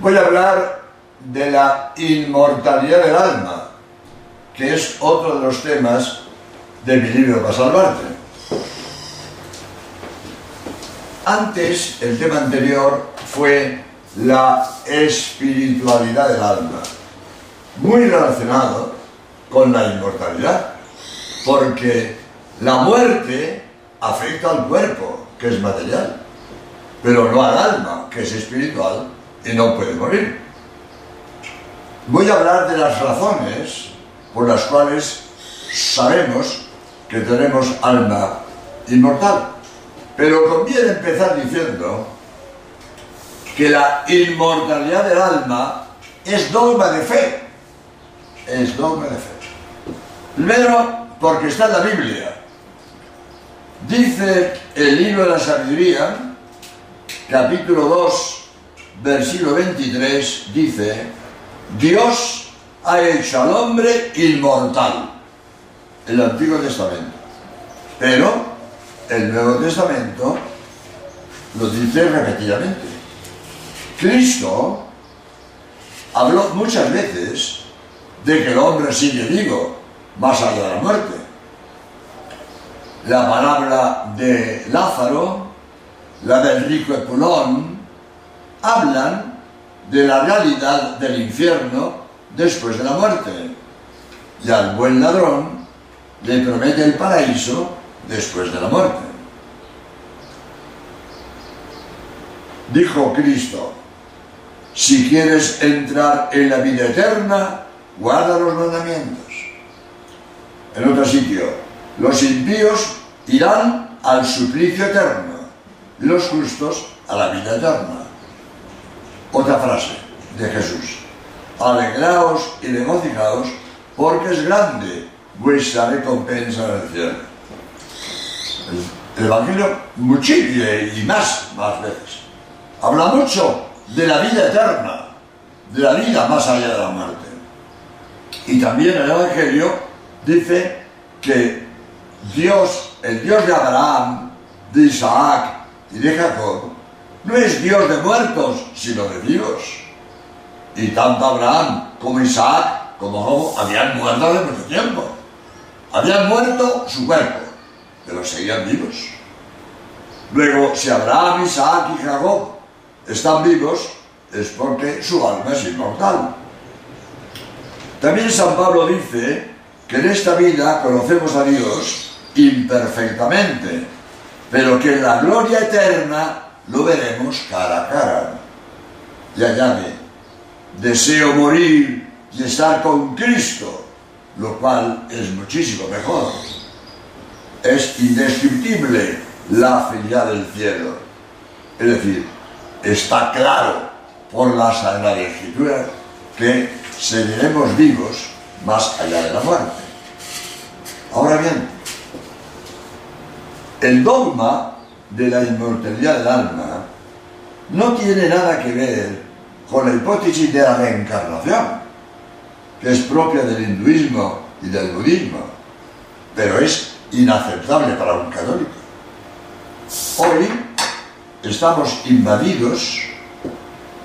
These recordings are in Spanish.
Voy a hablar de la inmortalidad del alma, que es otro de los temas de mi libro para salvarte. Antes, el tema anterior fue la espiritualidad del alma, muy relacionado con la inmortalidad, porque la muerte afecta al cuerpo, que es material, pero no al alma, que es espiritual y no puede morir. Voy a hablar de las razones por las cuales sabemos que tenemos alma inmortal. Pero conviene empezar diciendo que la inmortalidad del alma es dogma de fe. Es dogma de fe. Primero, porque está en la Biblia. Dice el libro de la sabiduría, capítulo 2, versículo 23, dice, Dios ha hecho al hombre inmortal. El Antiguo Testamento. Pero el Nuevo Testamento lo dice repetidamente. Cristo habló muchas veces de que el hombre sigue vivo más allá de la muerte. La palabra de Lázaro, la del rico Epulón, hablan de la realidad del infierno después de la muerte. Y al buen ladrón le promete el paraíso después de la muerte. Dijo Cristo, si quieres entrar en la vida eterna, guarda los mandamientos. En otro sitio, los impíos irán al suplicio eterno, los justos a la vida eterna. Otra frase de Jesús, alegraos y regocijaos, porque es grande vuestra recompensa en el cielo el Evangelio muchísimo y más, más veces. Habla mucho de la vida eterna, de la vida más allá de la muerte. Y también el Evangelio dice que Dios, el Dios de Abraham, de Isaac y de Jacob, no es Dios de muertos, sino de vivos. Y tanto Abraham como Isaac como Job habían muerto de mucho tiempo. Habían muerto su cuerpo pero seguían vivos. Luego, si Abraham, Isaac y Jacob están vivos, es porque su alma es inmortal. También San Pablo dice que en esta vida conocemos a Dios imperfectamente, pero que en la gloria eterna lo veremos cara a cara. Y añade, deseo morir y estar con Cristo, lo cual es muchísimo mejor es indescriptible la felicidad del cielo. Es decir, está claro por la Sagrada Escritura que seguiremos vivos más allá de la muerte. Ahora bien, el dogma de la inmortalidad del alma no tiene nada que ver con la hipótesis de la reencarnación, que es propia del hinduismo y del budismo, pero es inaceptable para un católico. Hoy estamos invadidos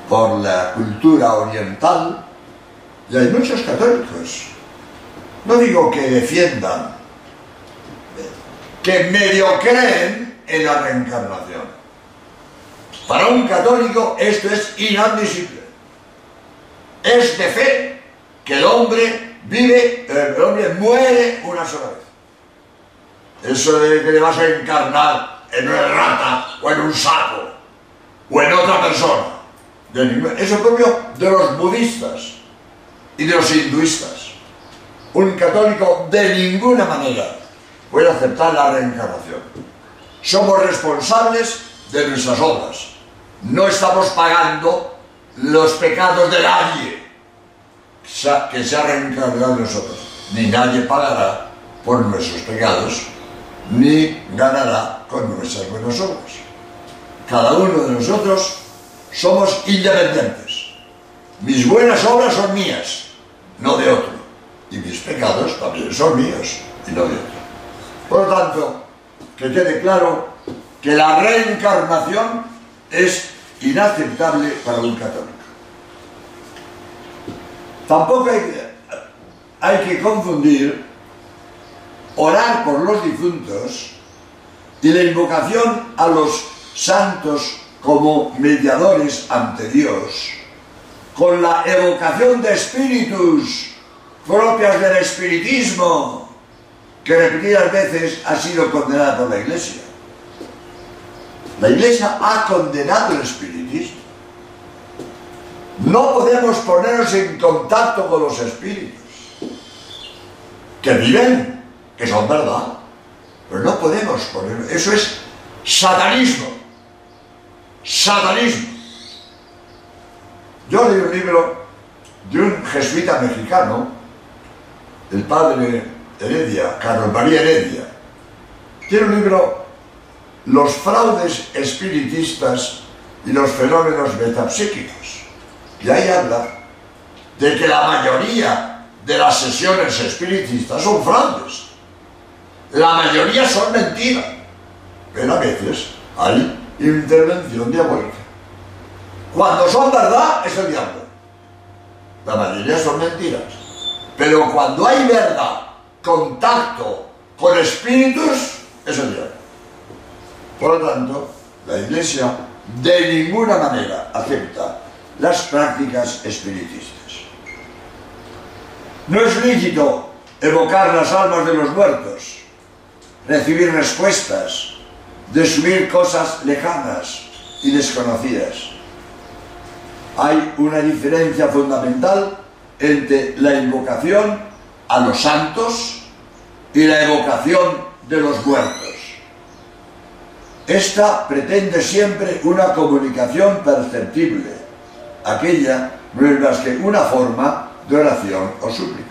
por la cultura oriental y hay muchos católicos. No digo que defiendan, que medio creen en la reencarnación. Para un católico esto es inadmisible. Es de fe que el hombre vive, el hombre muere una sola vez. Eso de que le vas a encarnar en una rata o en un saco o en otra persona. Eso es propio de los budistas y de los hinduistas. Un católico de ninguna manera puede aceptar la reencarnación. Somos responsables de nuestras obras. No estamos pagando los pecados de nadie que se ha reencarnado en nosotros. Ni nadie pagará por nuestros pecados ni ganará con nuestras buenas obras. Cada uno de nosotros somos independientes. Mis buenas obras son mías, no de otro. Y mis pecados también son míos y no de otro. Por lo tanto, que quede claro que la reencarnación es inaceptable para un católico. Tampoco hay, que confundir orar por los difuntos y la invocación a los santos como mediadores ante Dios, con la evocación de espíritus propias del espiritismo, que repetidas veces ha sido condenada por la Iglesia. La Iglesia ha condenado el espiritismo. No podemos ponernos en contacto con los espíritus que viven, que son verdad, pero no podemos ponernos. Eso es satanismo. Satanismo. Yo leí un libro de un jesuita mexicano, el padre Heredia, Carlos María Heredia. Tiene un libro, Los fraudes espiritistas y los fenómenos metapsíquicos. Y ahí habla de que la mayoría de las sesiones espiritistas son fraudes. La mayoría son mentiras. Pero a veces hay intervención diabólica. Cuando son verdad, es el diablo. La mayoría son mentiras. Pero cuando hay verdad, contacto con espíritus, es diablo. Por lo tanto, la Iglesia de ninguna manera acepta las prácticas espiritistas. No es lícito evocar las almas de los muertos, recibir respuestas, desubir cosas lejanas y desconocidas. Hay una diferencia fundamental entre la invocación a los santos y la evocación de los muertos. Esta pretende siempre una comunicación perceptible, aquella no es más que una forma de oración o súplica.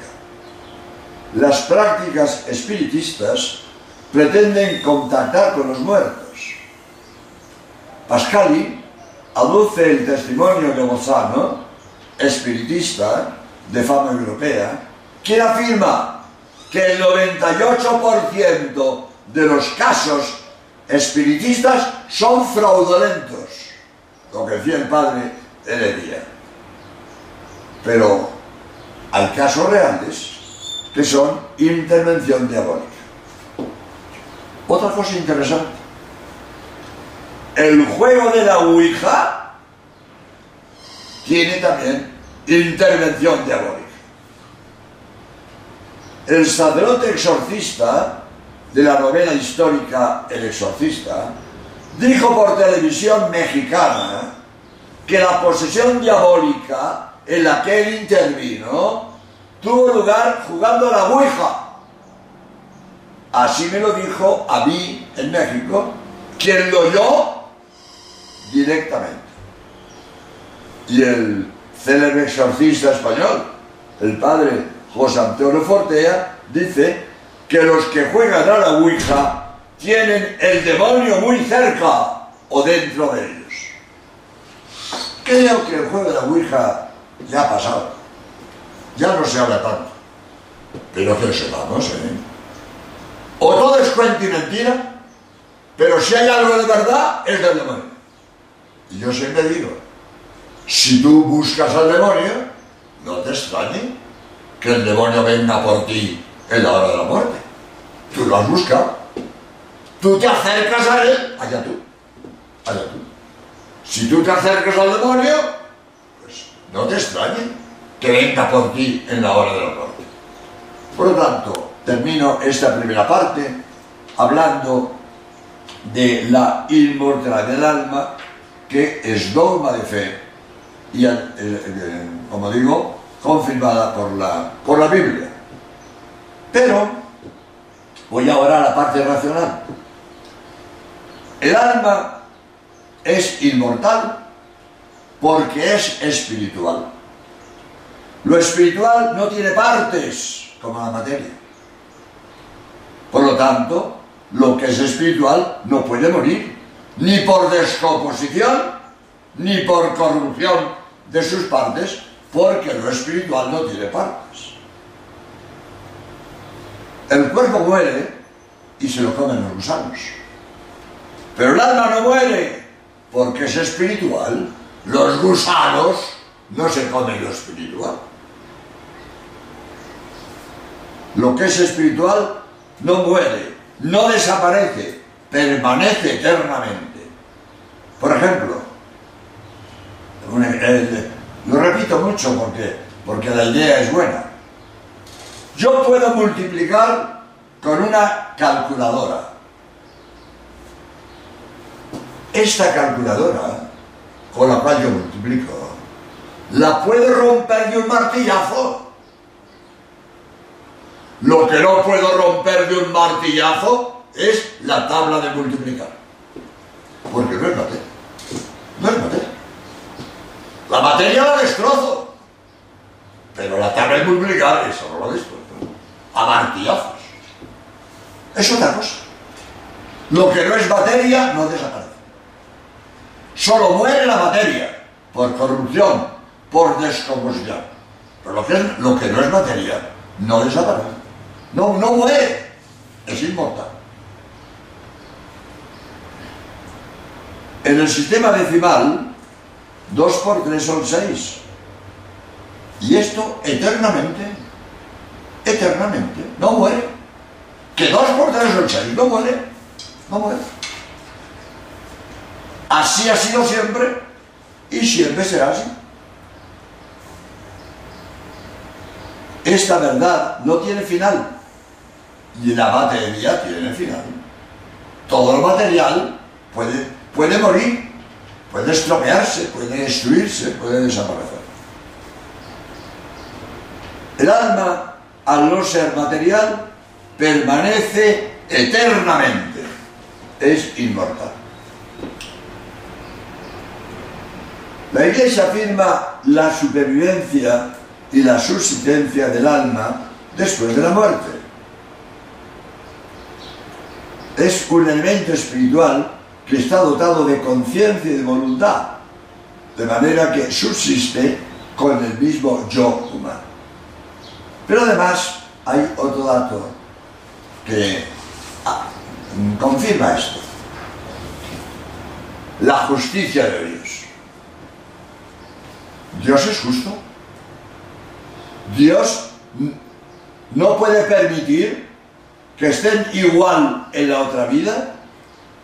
Las prácticas espiritistas pretenden contactar con los muertos. Pascali aduce el testimonio de Bozano, espiritista de fama europea, quien afirma que el 98% de los casos espiritistas son fraudulentos, lo que decía el padre día. Pero hay casos reales que son intervención diabólica. Otra cosa interesante. El juego de la Ouija tiene también intervención diabólica. El sacerdote exorcista de la novela histórica El exorcista dijo por televisión mexicana que la posesión diabólica en la que él intervino tuvo lugar jugando a la Ouija. Así me lo dijo a mí en México, quien lo oyó directamente. Y el célebre exorcista español, el padre José Antonio Fortea, dice que los que juegan a la Ouija tienen el demonio muy cerca o dentro de ellos. Creo que el juego de la Ouija ya ha pasado. Ya no se habla tanto. Pero que sepamos, ¿eh? O todo es cuento y mentira, pero si hay algo de verdad, es del demonio. Y yo siempre digo, si tú buscas al demonio, no te extrañe que el demonio venga por ti en la hora de la muerte. Tú lo has buscado. Tú te acercas a él, allá tú. Allá tú. Si tú te acercas al demonio, pues no te extrañe que venga por ti en la hora de la muerte. Por lo tanto, termino esta primera parte hablando de la inmortalidad del alma, que es dogma de fe y, eh, eh, como digo, confirmada por la, por la Biblia. Pero voy ahora a la parte racional. El alma es inmortal porque es espiritual. Lo espiritual no tiene partes como la materia. Por lo tanto, lo que es espiritual no puede morir, ni por descomposición, ni por corrupción de sus partes, porque lo espiritual no tiene partes. El cuerpo muere y se lo comen los gusanos. Pero el alma no muere porque es espiritual. Los gusanos no se comen lo espiritual. Lo que es espiritual no muere, no desaparece, permanece eternamente. Por ejemplo, lo repito mucho porque, porque la idea es buena. Yo puedo multiplicar con una calculadora. Esta calculadora, con la cual yo multiplico, la puedo romper de un martillazo. Lo que no puedo romper de un martillazo es la tabla de multiplicar. Porque no es materia. No es materia. La materia la destrozo. Pero la tabla de multiplicar, eso no lo destrozo. A martillazos. Es otra cosa. Lo que no es materia no desaparece. Solo muere la materia por corrupción, por descomposición. Pero lo que, es, lo que no es materia no desaparece. No, no muere. Es inmortal. En el sistema decimal, 2 por 3 son 6. Y esto eternamente, eternamente, no muere. Que 2 por 3 son 6, no muere, no muere. Así ha sido siempre y siempre será así. Esta verdad no tiene final y la materia tiene final. Todo lo material puede, puede morir, puede estropearse, puede destruirse, puede desaparecer. El alma, al no ser material, permanece eternamente, es inmortal. La Iglesia afirma la supervivencia y la subsistencia del alma después de la muerte es un elemento espiritual que está dotado de conciencia y de voluntad, de manera que subsiste con el mismo yo humano. Pero además hay otro dato que ah, confirma esto. La justicia de Dios. Dios es justo. Dios no puede permitir que estén igual en la otra vida,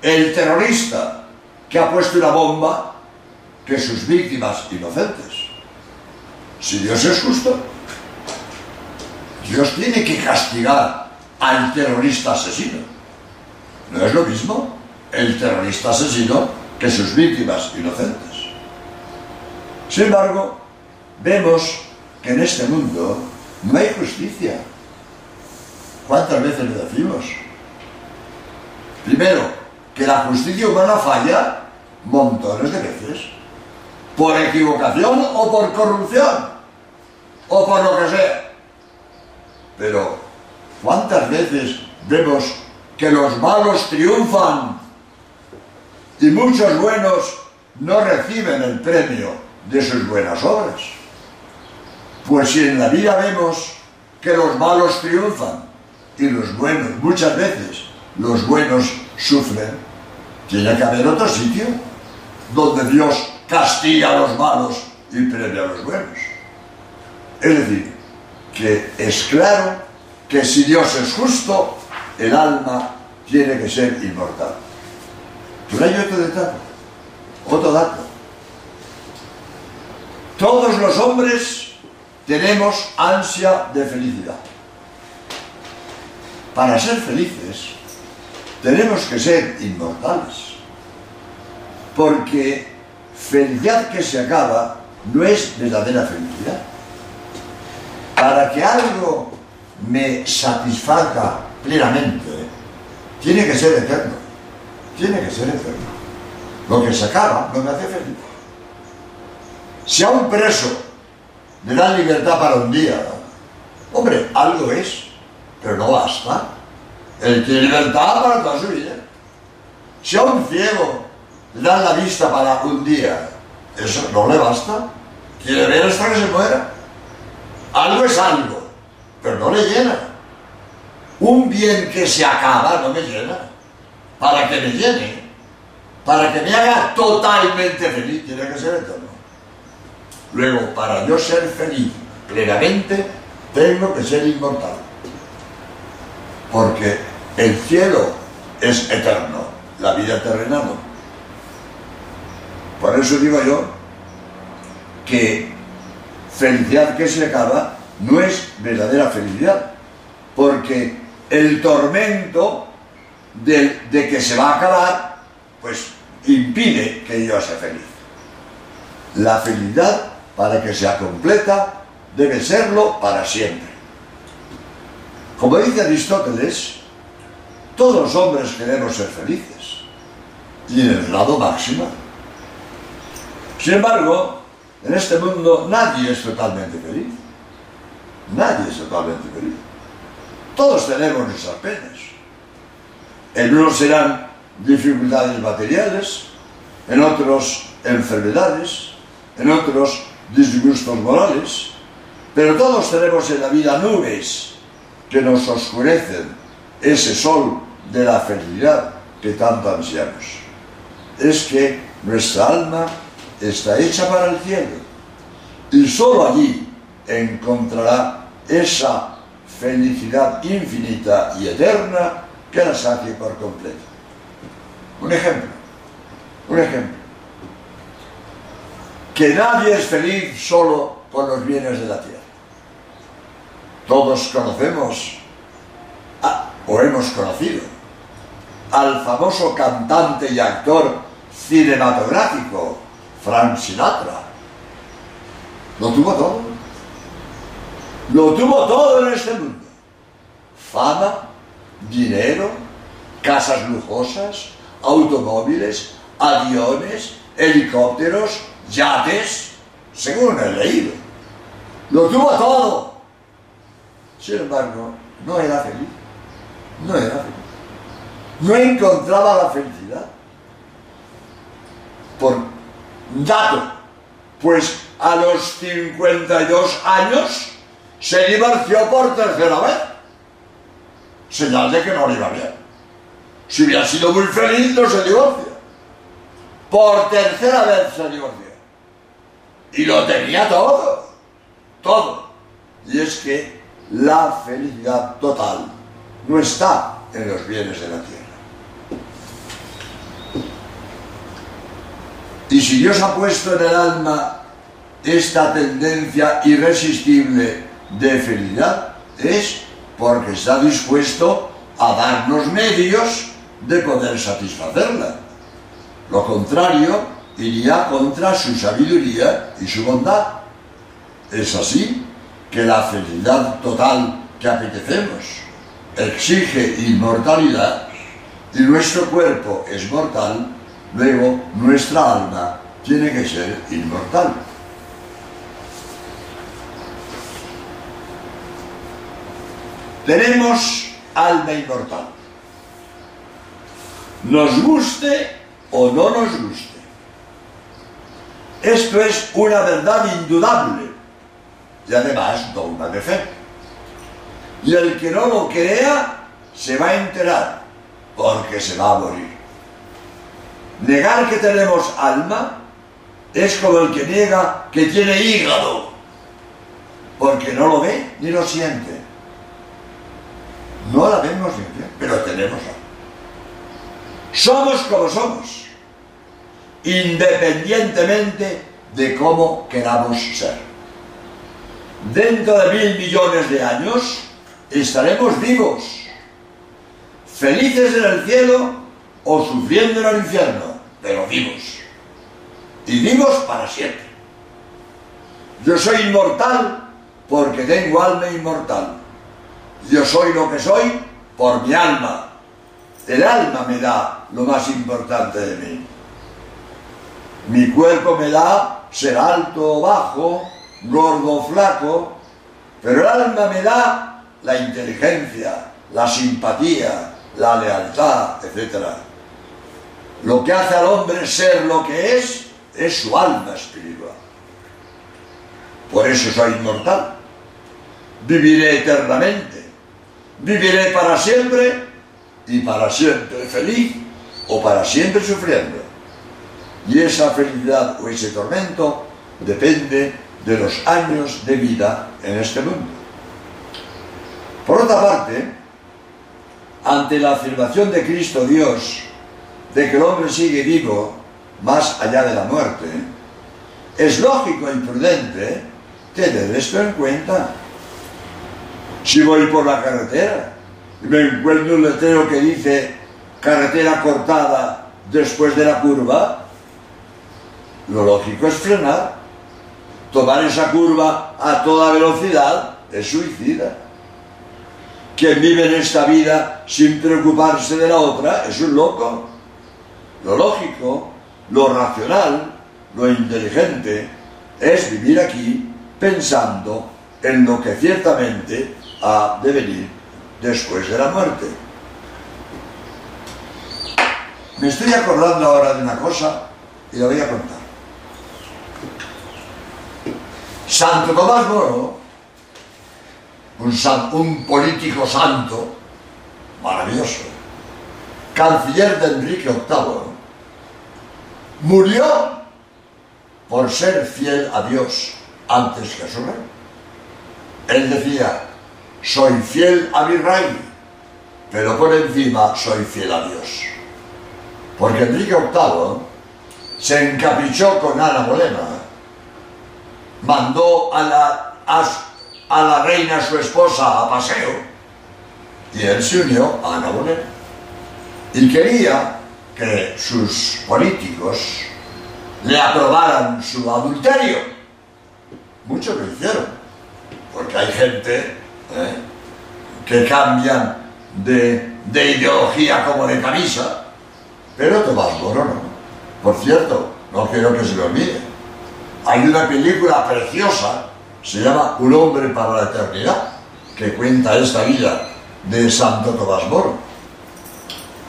el terrorista que ha puesto una bomba que sus víctimas inocentes. Si Dios es justo, Dios tiene que castigar al terrorista asesino. ¿No es lo mismo el terrorista asesino que sus víctimas inocentes? Sin embargo, vemos que en este mundo no hay justicia. ¿Cuántas veces le decimos? Primero, que la justicia humana falla montones de veces. Por equivocación o por corrupción. O por lo que sea. Pero, ¿cuántas veces vemos que los malos triunfan y muchos buenos no reciben el premio de sus buenas obras? Pues si en la vida vemos que los malos triunfan y los buenos, muchas veces los buenos sufren, tiene que haber otro sitio donde Dios castiga a los malos y premia a los buenos. Es decir, que es claro que si Dios es justo, el alma tiene que ser inmortal. Pero hay otro detalle, otro dato. Todos los hombres tenemos ansia de felicidad para ser felices tenemos que ser inmortales. Porque felicidad que se acaba no es verdadera felicidad. Para que algo me satisfaga plenamente, tiene que ser eterno. Tiene que ser eterno. Lo que se acaba no me hace feliz. Si a un preso le dan libertad para un día, hombre, algo es pero no basta. Él tiene libertad para toda su vida. Si a un ciego le dan la vista para un día, eso no le basta. Quiere ver hasta que se muera. Algo es algo, pero no le llena. Un bien que se acaba no me llena. Para que me llene, para que me haga totalmente feliz, tiene que ser eterno. Luego, para yo ser feliz plenamente, tengo que ser inmortal. porque el cielo es eterno, la vida terrena no. Por eso digo yo que felicidad que se acaba no es verdadera felicidad, porque el tormento de, de que se va a acabar, pues impide que yo sea feliz. La felicidad, para que sea completa, debe serlo para siempre. Como dice Aristóteles, todos los hombres queremos ser felices, y en el grado máximo. Sin embargo, en este mundo nadie es totalmente feliz. Nadie es totalmente feliz. Todos tenemos nuestras penas. En unos serán dificultades materiales, en otros enfermedades, en otros disgustos morales, pero todos tenemos en la vida nubes que nos oscurecen ese sol de la felicidad que tanto ansiamos. Es que nuestra alma está hecha para el cielo y sólo allí encontrará esa felicidad infinita y eterna que la sacie por completo. Un ejemplo, un ejemplo. Que nadie es feliz solo con los bienes de la tierra. Todos conocemos, o hemos conocido, al famoso cantante y actor cinematográfico Frank Sinatra. Lo tuvo todo. Lo tuvo todo en este mundo. Fama, dinero, casas lujosas, automóviles, aviones, helicópteros, yates, según he leído. Lo tuvo todo. Sin embargo, no era feliz. No era feliz. No encontraba la felicidad. Por dato, pues a los 52 años se divorció por tercera vez. Señal de que no le iba bien. Si hubiera sido muy feliz, no se divorcia. Por tercera vez se divorció. Y lo tenía todo. Todo. Y es que la felicidad total no está en los bienes de la tierra. Y si Dios ha puesto en el alma esta tendencia irresistible de felicidad, es porque está dispuesto a darnos medios de poder satisfacerla. Lo contrario iría contra su sabiduría y su bondad. Es así que la felicidad total que apetecemos exige inmortalidad y nuestro cuerpo es mortal, luego nuestra alma tiene que ser inmortal. Tenemos alma inmortal nos guste o no nos guste. Esto es una verdad indudable y además dogma de fe. Y el que no lo crea se va a enterar porque se va a morir. Negar que tenemos alma es como el que niega que tiene hígado porque no lo ve ni lo siente. No la vemos ni pero tenemos alma. Somos como somos, independientemente de cómo queramos ser. Dentro de mil millones de años estaremos vivos, felices en el cielo o sufriendo en el infierno, pero vivos. Y vivos para siempre. Yo soy inmortal porque tengo alma inmortal. Yo soy lo que soy por mi alma, el alma me da lo más importante de mí. Mi cuerpo me da ser alto o bajo, gordo o flaco, pero el alma me da la inteligencia, la simpatía, la lealtad, etc. Lo que hace al hombre ser lo que es es su alma espiritual. Por eso soy inmortal. Viviré eternamente. Viviré para siempre y para siempre feliz o para siempre sufriendo. Y esa felicidad o ese tormento depende de los años de vida en este mundo. Por otra parte, ante la afirmación de Cristo Dios de que el hombre sigue vivo más allá de la muerte, es lógico y prudente tener esto en cuenta. Si voy por la carretera y me encuentro un letrero que dice carretera cortada después de la curva, lo lógico es frenar. Tomar esa curva a toda velocidad es suicida. Quien vive en esta vida sin preocuparse de la otra es un loco. Lo lógico, lo racional, lo inteligente es vivir aquí pensando en lo que ciertamente ha de venir después de la muerte. Me estoy acordando ahora de una cosa y la voy a contar. Santo Tomás Moro, un, político santo, maravilloso, canciller de Enrique VIII, murió por ser fiel a Dios antes que a su rey. Él decía, soy fiel a mi rey, pero por encima soy fiel a Dios. Porque Enrique VIII se encaprichó con Ana Bolena, mandó a la, a, la reina, su esposa, a paseo, y él se unió a Ana Bolena. Y quería que sus políticos le aprobaran su adulterio. Muchos lo hicieron, porque hay gente ¿eh? que cambian de, ideología como de camisa, pero Tomás Moro no. Por cierto, no quiero que se lo olvide. Hay una película preciosa, se llama Un hombre para la eternidad, que cuenta esta vida de Santo Tomás Moro.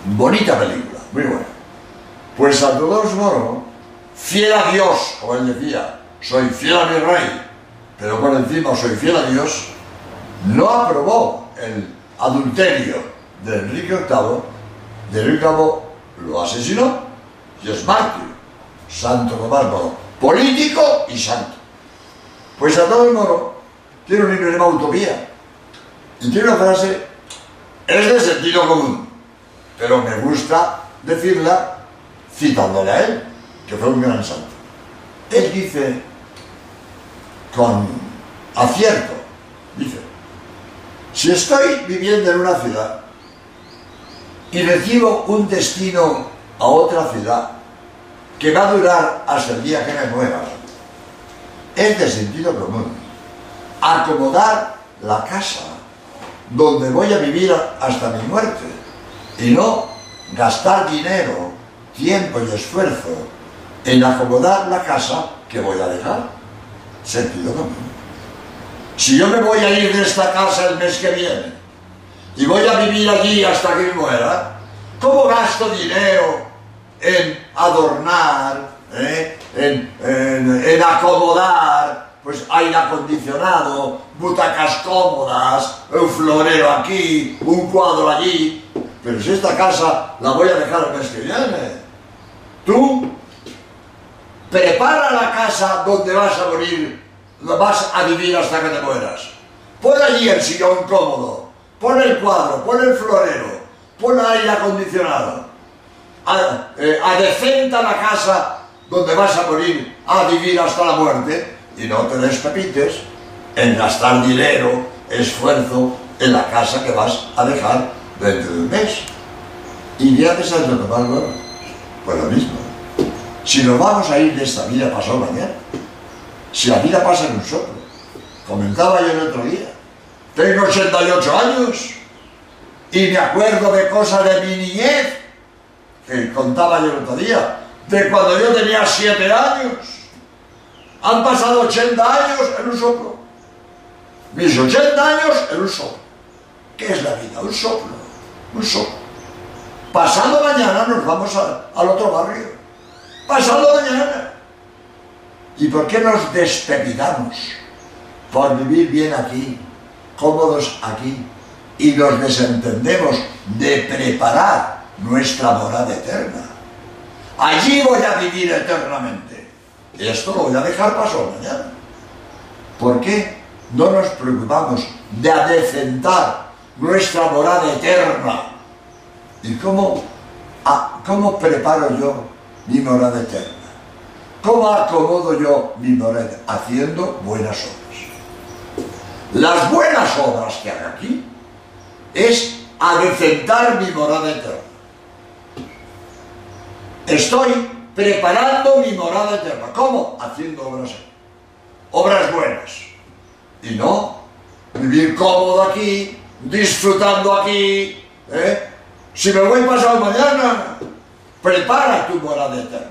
Bonita película, muy buena. Pues Santo Tomás Moro fiel a Dios, como él decía, soy fiel a mi rey, pero por encima soy fiel a Dios, no aprobó el adulterio de Enrique VIII, de Enrique VIII lo asesinó y es mártir, Santo Tomás Moro, político y santo. Pues todo el Moro tiene un libro llamado Utopía y tiene una frase, es de sentido común, pero me gusta decirla citándole a él que fue un gran santo. Él dice, con acierto, dice, si estoy viviendo en una ciudad y recibo un destino a otra ciudad que va a durar hasta el día que me muera, es de sentido común acomodar la casa donde voy a vivir hasta mi muerte y no gastar dinero, tiempo y esfuerzo en acomodar la casa que voy a dejar. Sentido común. Si yo me voy a ir de esta casa el mes que viene y voy a vivir allí hasta que muera, ¿cómo gasto dinero en adornar, eh? en, acomodar, pues aire acondicionado, butacas cómodas, un florero aquí, un cuadro allí? Pero si esta casa la voy a dejar el mes tú prepara la casa donde vas a morir, vas a vivir hasta que te mueras. Pon allí el sillón cómodo, pon el cuadro, pon el florero, pon aire acondicionado. Eh, adecenta la casa donde vas a morir a vivir hasta la muerte y no te despepites en gastar dinero, esfuerzo en la casa que vas a dejar dentro de un mes. Y ya te sabes lo Pues lo mismo. Si nos vamos a ir de esta vida pasado mañana, si la vida pasa en un soplo, comentaba yo el otro día, tengo 88 años y me acuerdo de cosas de mi niñez, que contaba yo el otro día, de cuando yo tenía 7 años. Han pasado 80 años en un soplo. Mis 80 años en un soplo. ¿Qué es la vida? Un soplo. Pasado mañana nos vamos al otro barrio pasado mañana. ¿Y por qué nos despedidamos? Por vivir bien aquí, cómodos aquí, y nos desentendemos de preparar nuestra morada eterna. Allí voy a vivir eternamente. Esto lo voy a dejar pasado mañana. ¿Por qué no nos preocupamos de adecentar nuestra morada eterna ¿Y cómo, cómo preparo yo mi morada eterna? ¿Cómo acomodo yo mi morada? Haciendo buenas obras. Las buenas obras que hago aquí es adecentar mi morada eterna. Estoy preparando mi morada eterna. ¿Cómo? Haciendo obras, obras buenas. Y no vivir cómodo aquí, disfrutando aquí. ¿eh? Si me voy pasado mañana, prepara tu morada eterna.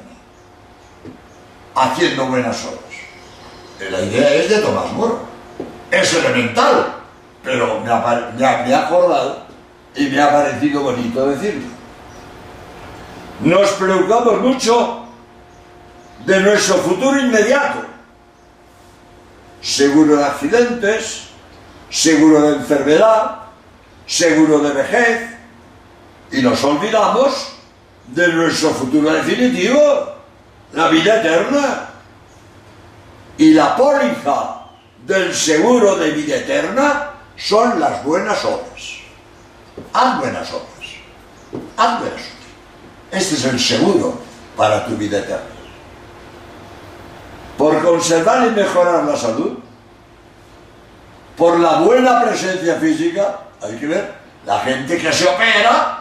Haciendo buenas obras. La idea es de Tomás Moro. Es elemental, pero me ha, me ha acordado y me ha parecido bonito decirlo. Nos preocupamos mucho de nuestro futuro inmediato. Seguro de accidentes, seguro de enfermedad, seguro de vejez, y nos olvidamos de nuestro futuro definitivo, la vida eterna. Y la póliza del seguro de vida eterna son las buenas obras. Haz buenas obras. Haz buenas obras. Este es el seguro para tu vida eterna. Por conservar y mejorar la salud, por la buena presencia física, hay que ver, la gente que se opera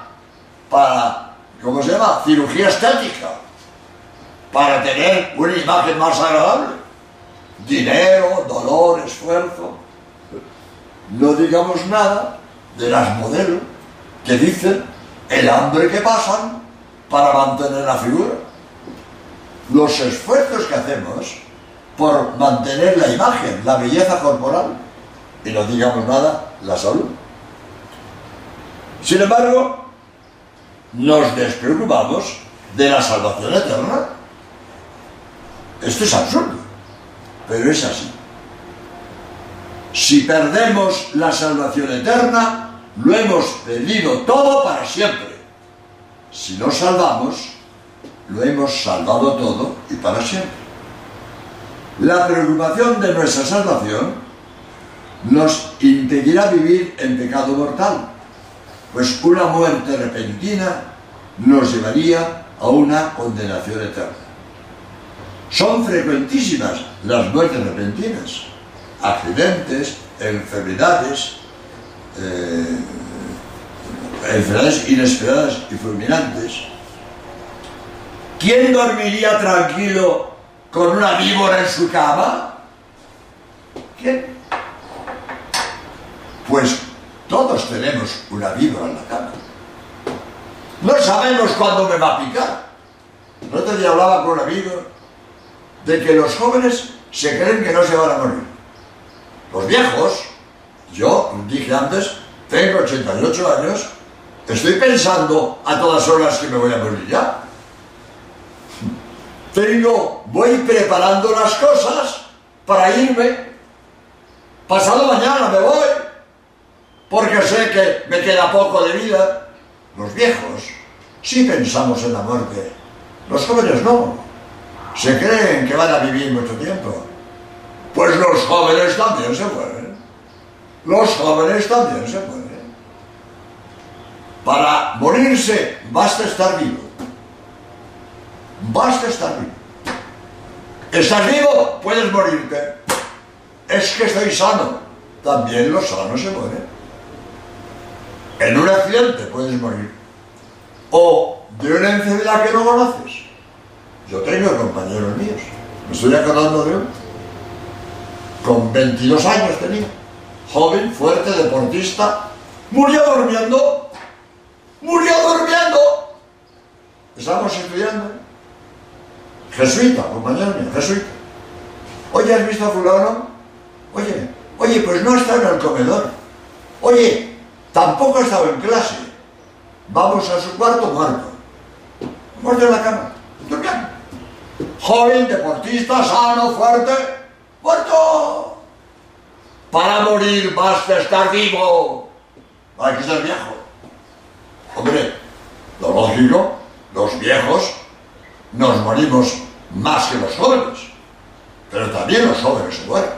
para, ¿cómo se llama? Cirugía estética, para tener una imagen más agradable. Dinero, dolor, esfuerzo. No digamos nada de las modelos que dicen el hambre que pasan para mantener la figura. Los esfuerzos que hacemos por mantener la imagen, la belleza corporal, y no digamos nada, la salud. Sin embargo, nos despreocupamos de la salvación eterna. Esto es absurdo, pero es así. Si perdemos la salvación eterna, lo hemos perdido todo para siempre. Si nos salvamos, lo hemos salvado todo y para siempre. La preocupación de nuestra salvación nos impedirá vivir en pecado mortal, pues una muerte repentina nos llevaría a una condenación eterna. Son frecuentísimas las muertes repentinas, accidentes, enfermedades, eh, enfermedades inesperadas y fulminantes. ¿Quién dormiría tranquilo con una víbora en su cama? ¿Quién? Pues todos tenemos una víbora en la cama. No sabemos cuándo me va a picar. No te hablaba con un amigo de que los jóvenes se creen que no se van a morir. Los viejos, yo dije antes, tengo 88 años Estoy pensando a todas horas que me voy a morir ya. Tengo, voy preparando las cosas para irme. Pasado mañana me voy, porque sé que me queda poco de vida. Los viejos sí pensamos en la muerte, los jóvenes no. Se creen que van a vivir mucho tiempo. Pues los jóvenes también se mueren. Los jóvenes también se mueren. Para morirse basta estar vivo. Basta estar vivo. ¿Estás vivo? Puedes morirte. Es que estoy sano. También los sanos se mueren. En un accidente puedes morir. O de una enfermedad que no conoces. Yo tengo compañeros míos. Me estoy acordando de uno. Con 22 años tenía. Joven, fuerte, deportista. Murió durmiendo murió durmiendo. Estábamos estudiando. Jesuita, compañero mío, jesuita. Oye, ¿has visto a fulano? Oye, oye, pues no estado en el comedor. Oye, tampoco ha estado en clase. Vamos a su cuarto muerto. Muerto en la cama. Joven, deportista, sano, fuerte, muerto. Para morir basta estar vivo. Hay que ser viejo. Hombre, lo lógico, los viejos nos morimos más que los jóvenes, pero también los jóvenes se mueren.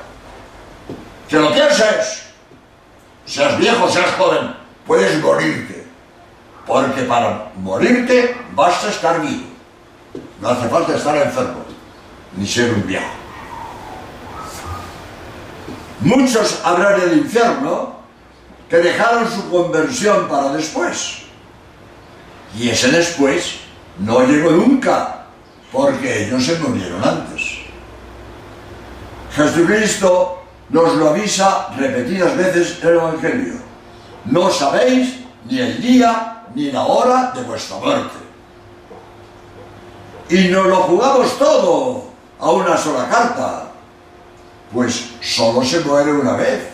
Que lo pienses, seas viejo, seas joven, puedes morirte. porque para morirte basta estar vivo. No hace falta estar enfermo, ni ser un viejo. Muchos habrán del infierno que dejaron su conversión para después. Y ese después no llegó nunca, porque ellos se murieron antes. Jesucristo nos lo avisa repetidas veces el Evangelio. No sabéis ni el día ni la hora de vuestra muerte. Y nos lo jugamos todo a una sola carta, pues solo se muere una vez.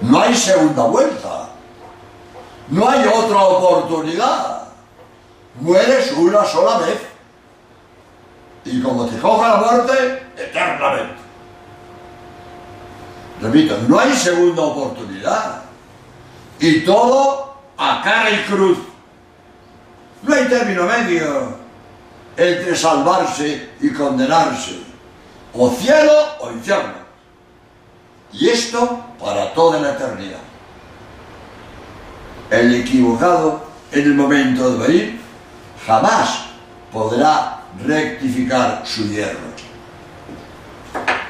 No hay segunda vuelta. No hay otra oportunidad. Mueres una sola vez. Y como te coja la muerte, eternamente. Repito, no hay segunda oportunidad. Y todo a cara y cruz. No hay término medio entre salvarse y condenarse. O cielo o infierno. Y esto para toda la eternidad. El equivocado en el momento de morir jamás podrá rectificar su hierro.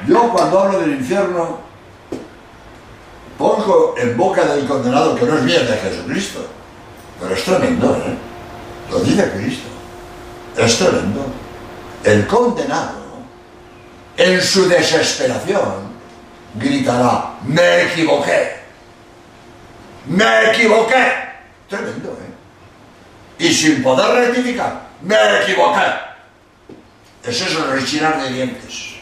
Yo cuando hablo del infierno pongo en boca del condenado que no es bien de Jesucristo, pero es tremendo, ¿eh? Lo dice Cristo. Es tremendo. El condenado, en su desesperación, gritará, me equivoqué. Me equivoqué. Tremendo, ¿eh? Y sin poder rectificar, me equivoqué. Eso es el rechinar de dientes.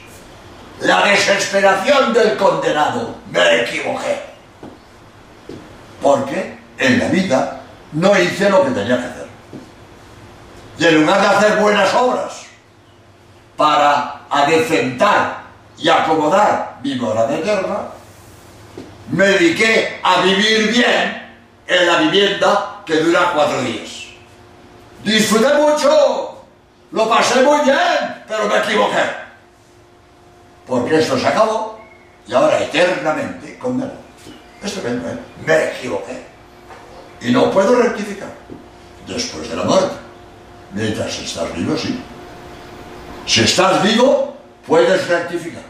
La desesperación del condenado, me equivoqué. Porque en la vida no hice lo que tenía que hacer. Y en lugar de hacer buenas obras para adecentar y acomodar mi morada eterna, me dediqué a vivir bien en la vivienda que dura cuatro días. Disfruté mucho, lo pasé muy bien, pero me equivoqué. Porque esto se acabó y ahora eternamente condenado. Esto que ¿eh? me equivoqué. Y no puedo rectificar. Después de la muerte. Mientras estás vivo, sí. Si estás vivo, puedes rectificar.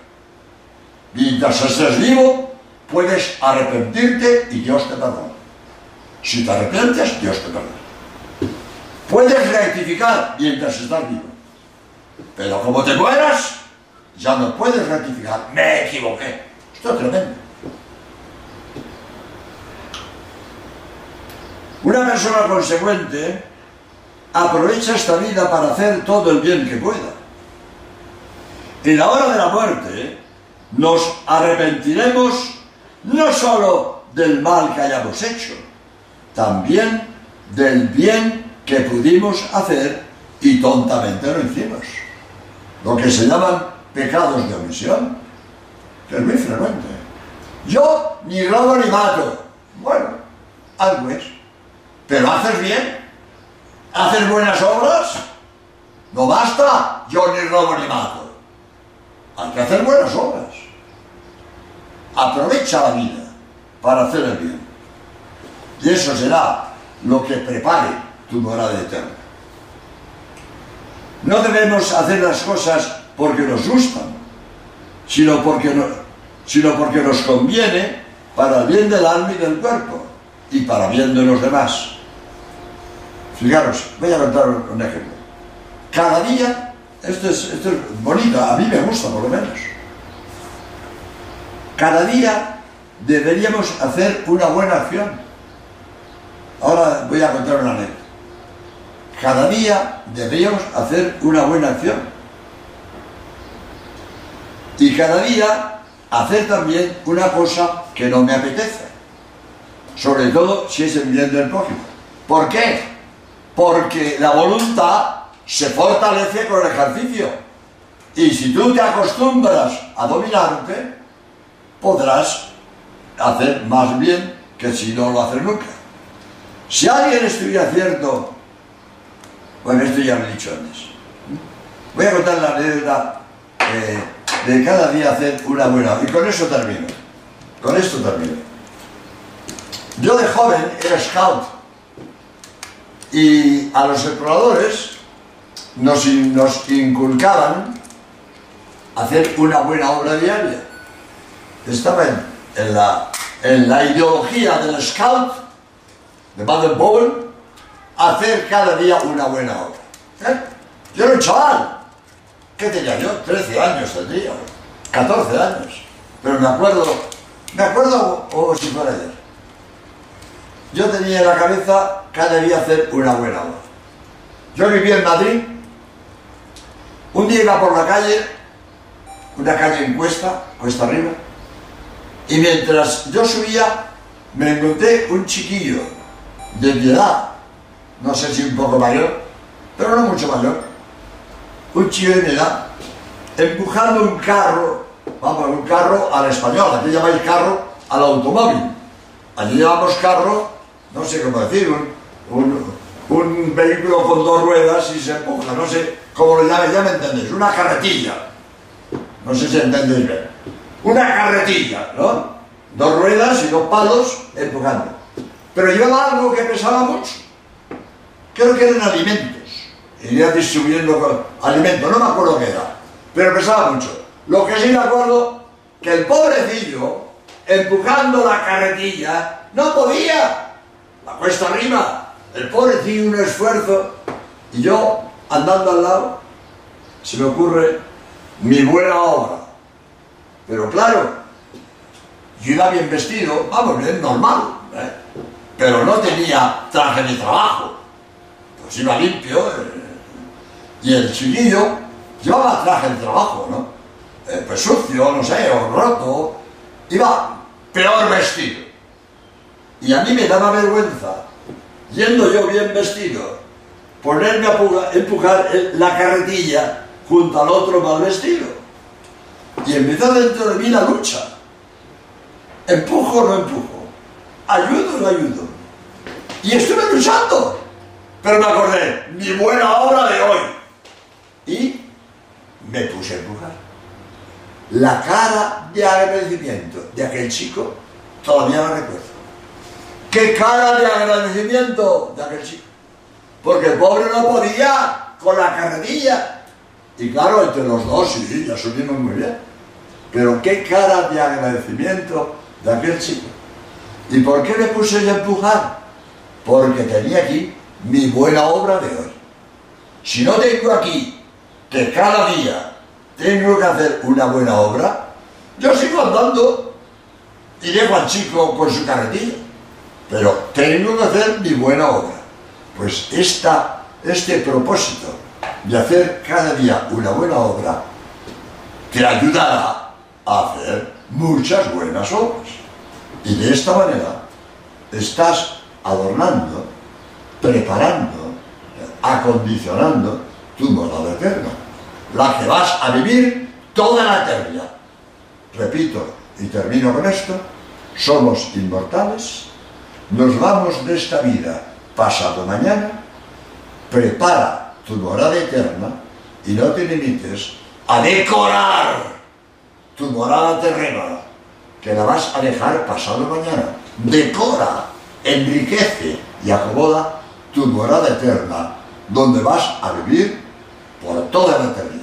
Mientras estés vivo, puedes arrepentirte y Dios te perdona. Si te arrepientes, Dios te perdona. Puedes rectificar mientras estás vivo. Pero como te mueras, ya no puedes rectificar. Me equivoqué. Esto es tremendo. Una persona consecuente aprovecha esta vida para hacer todo el bien que pueda. En la hora de la muerte nos arrepentiremos no sólo del mal que hayamos hecho, también del bien que pudimos hacer y tontamente lo hicimos. Lo que se llaman pecados de omisión, que es muy frecuente. Yo ni robo ni mato. Bueno, algo es. Pero haces bien, haces buenas obras, no basta yo ni robo ni mato. Hay que hacer buenas obras. Aprovecha la vida para hacer el bien. Y eso será lo que prepare tu morada eterna. No debemos hacer las cosas porque nos gustan, sino porque, no, sino porque nos conviene para el bien del alma y del cuerpo y para el bien de los demás. Fijaros, voy a contar un ejemplo. Cada día, esto es, esto es bonito, a mí me gusta por lo menos. Cada día deberíamos hacer una buena acción. Ahora voy a contar una anécdota. Cada día deberíamos hacer una buena acción. Y cada día hacer también una cosa que no me apetece. Sobre todo si es el bien del prójimo. ¿Por qué? Porque la voluntad se fortalece con el ejercicio. Y si tú te acostumbras a dominarte, podrás hacer más bien que si no lo haces nunca. Si alguien estuviera cierto, bueno, esto ya lo he dicho antes. Voy a contar la anécdota eh, de cada día hacer una buena. Y con eso termino. Con esto termino. Yo de joven era scout Y a los exploradores nos, inculcaban hacer una buena obra diaria. Estaba en, la, en la ideología del scout de Baden-Powell hacer cada día una buena obra. ¿Eh? Yo era un chaval. ¿Qué tenía yo? 13 años tendría, 14 años. Pero me acuerdo, me acuerdo como si fuera ayer. Yo tenía en la cabeza cada día hacer una buena obra. Yo vivía en Madrid, un día iba por la calle, una calle en cuesta, cuesta arriba, y mientras yo subía me encontré un chiquillo de mi edad, no sé si un poco mayor, pero no mucho mayor, un chico de mi edad, empujando un carro, vamos, un carro al español, aquí llamáis carro al automóvil. Allí llevamos carro, no sé cómo decir, un, un, vehículo con dos ruedas y se empuja, no sé cómo lo llames, ya me entendéis, una carretilla. No sé si entendéis bien. Una carretilla, ¿no? Dos ruedas y dos palos empujando. Pero llevaba algo que pesaba mucho. Creo que eran alimentos iría distribuyendo alimentos, no me acuerdo qué era, pero pesaba mucho. Lo que sí me acuerdo, que el pobrecillo, empujando la carretilla, no podía, la cuesta arriba, el pobrecillo un esfuerzo, y yo andando al lado, se me ocurre mi buena obra. Pero claro, yo iba bien vestido, vamos, bien normal, ¿eh? pero no tenía traje de trabajo, pues iba limpio, eh, y el chiquillo llevaba traje de trabajo, ¿no? Eh, pues sucio, no sé, o roto, iba peor vestido. Y a mí me daba vergüenza, yendo yo bien vestido, ponerme a empujar la carretilla junto al otro mal vestido. Y empezó dentro de mí la lucha. ¿Empujo o no empujo? ¿Ayudo o no ayudo? Y estuve luchando. Pero me acordé, mi buena obra de hoy y me puse a empujar. La cara de agradecimiento de aquel chico todavía la recuerdo. ¡Qué cara de agradecimiento de aquel chico! Porque el pobre no podía con la carretilla. Y claro, entre los dos, sí, ya subimos muy bien. Pero qué cara de agradecimiento de aquel chico. ¿Y por qué le puse a empujar? Porque tenía aquí mi buena obra de hoy. Si no tengo aquí que cada día tengo que hacer una buena obra, yo sigo andando y dejo al chico con su carretilla, pero tengo que hacer mi buena obra. Pues esta, este propósito de hacer cada día una buena obra te ayudará a hacer muchas buenas obras. Y de esta manera estás adornando, preparando, acondicionando tu morada eterna, la que vas a vivir toda la eternidad. Repito y termino con esto, somos inmortales, nos vamos de esta vida pasado mañana, prepara tu morada eterna y no te limites a decorar tu morada terrena, que la vas a dejar pasado mañana. Decora, enriquece y acomoda tu morada eterna, donde vas a vivir por toda la eternidad.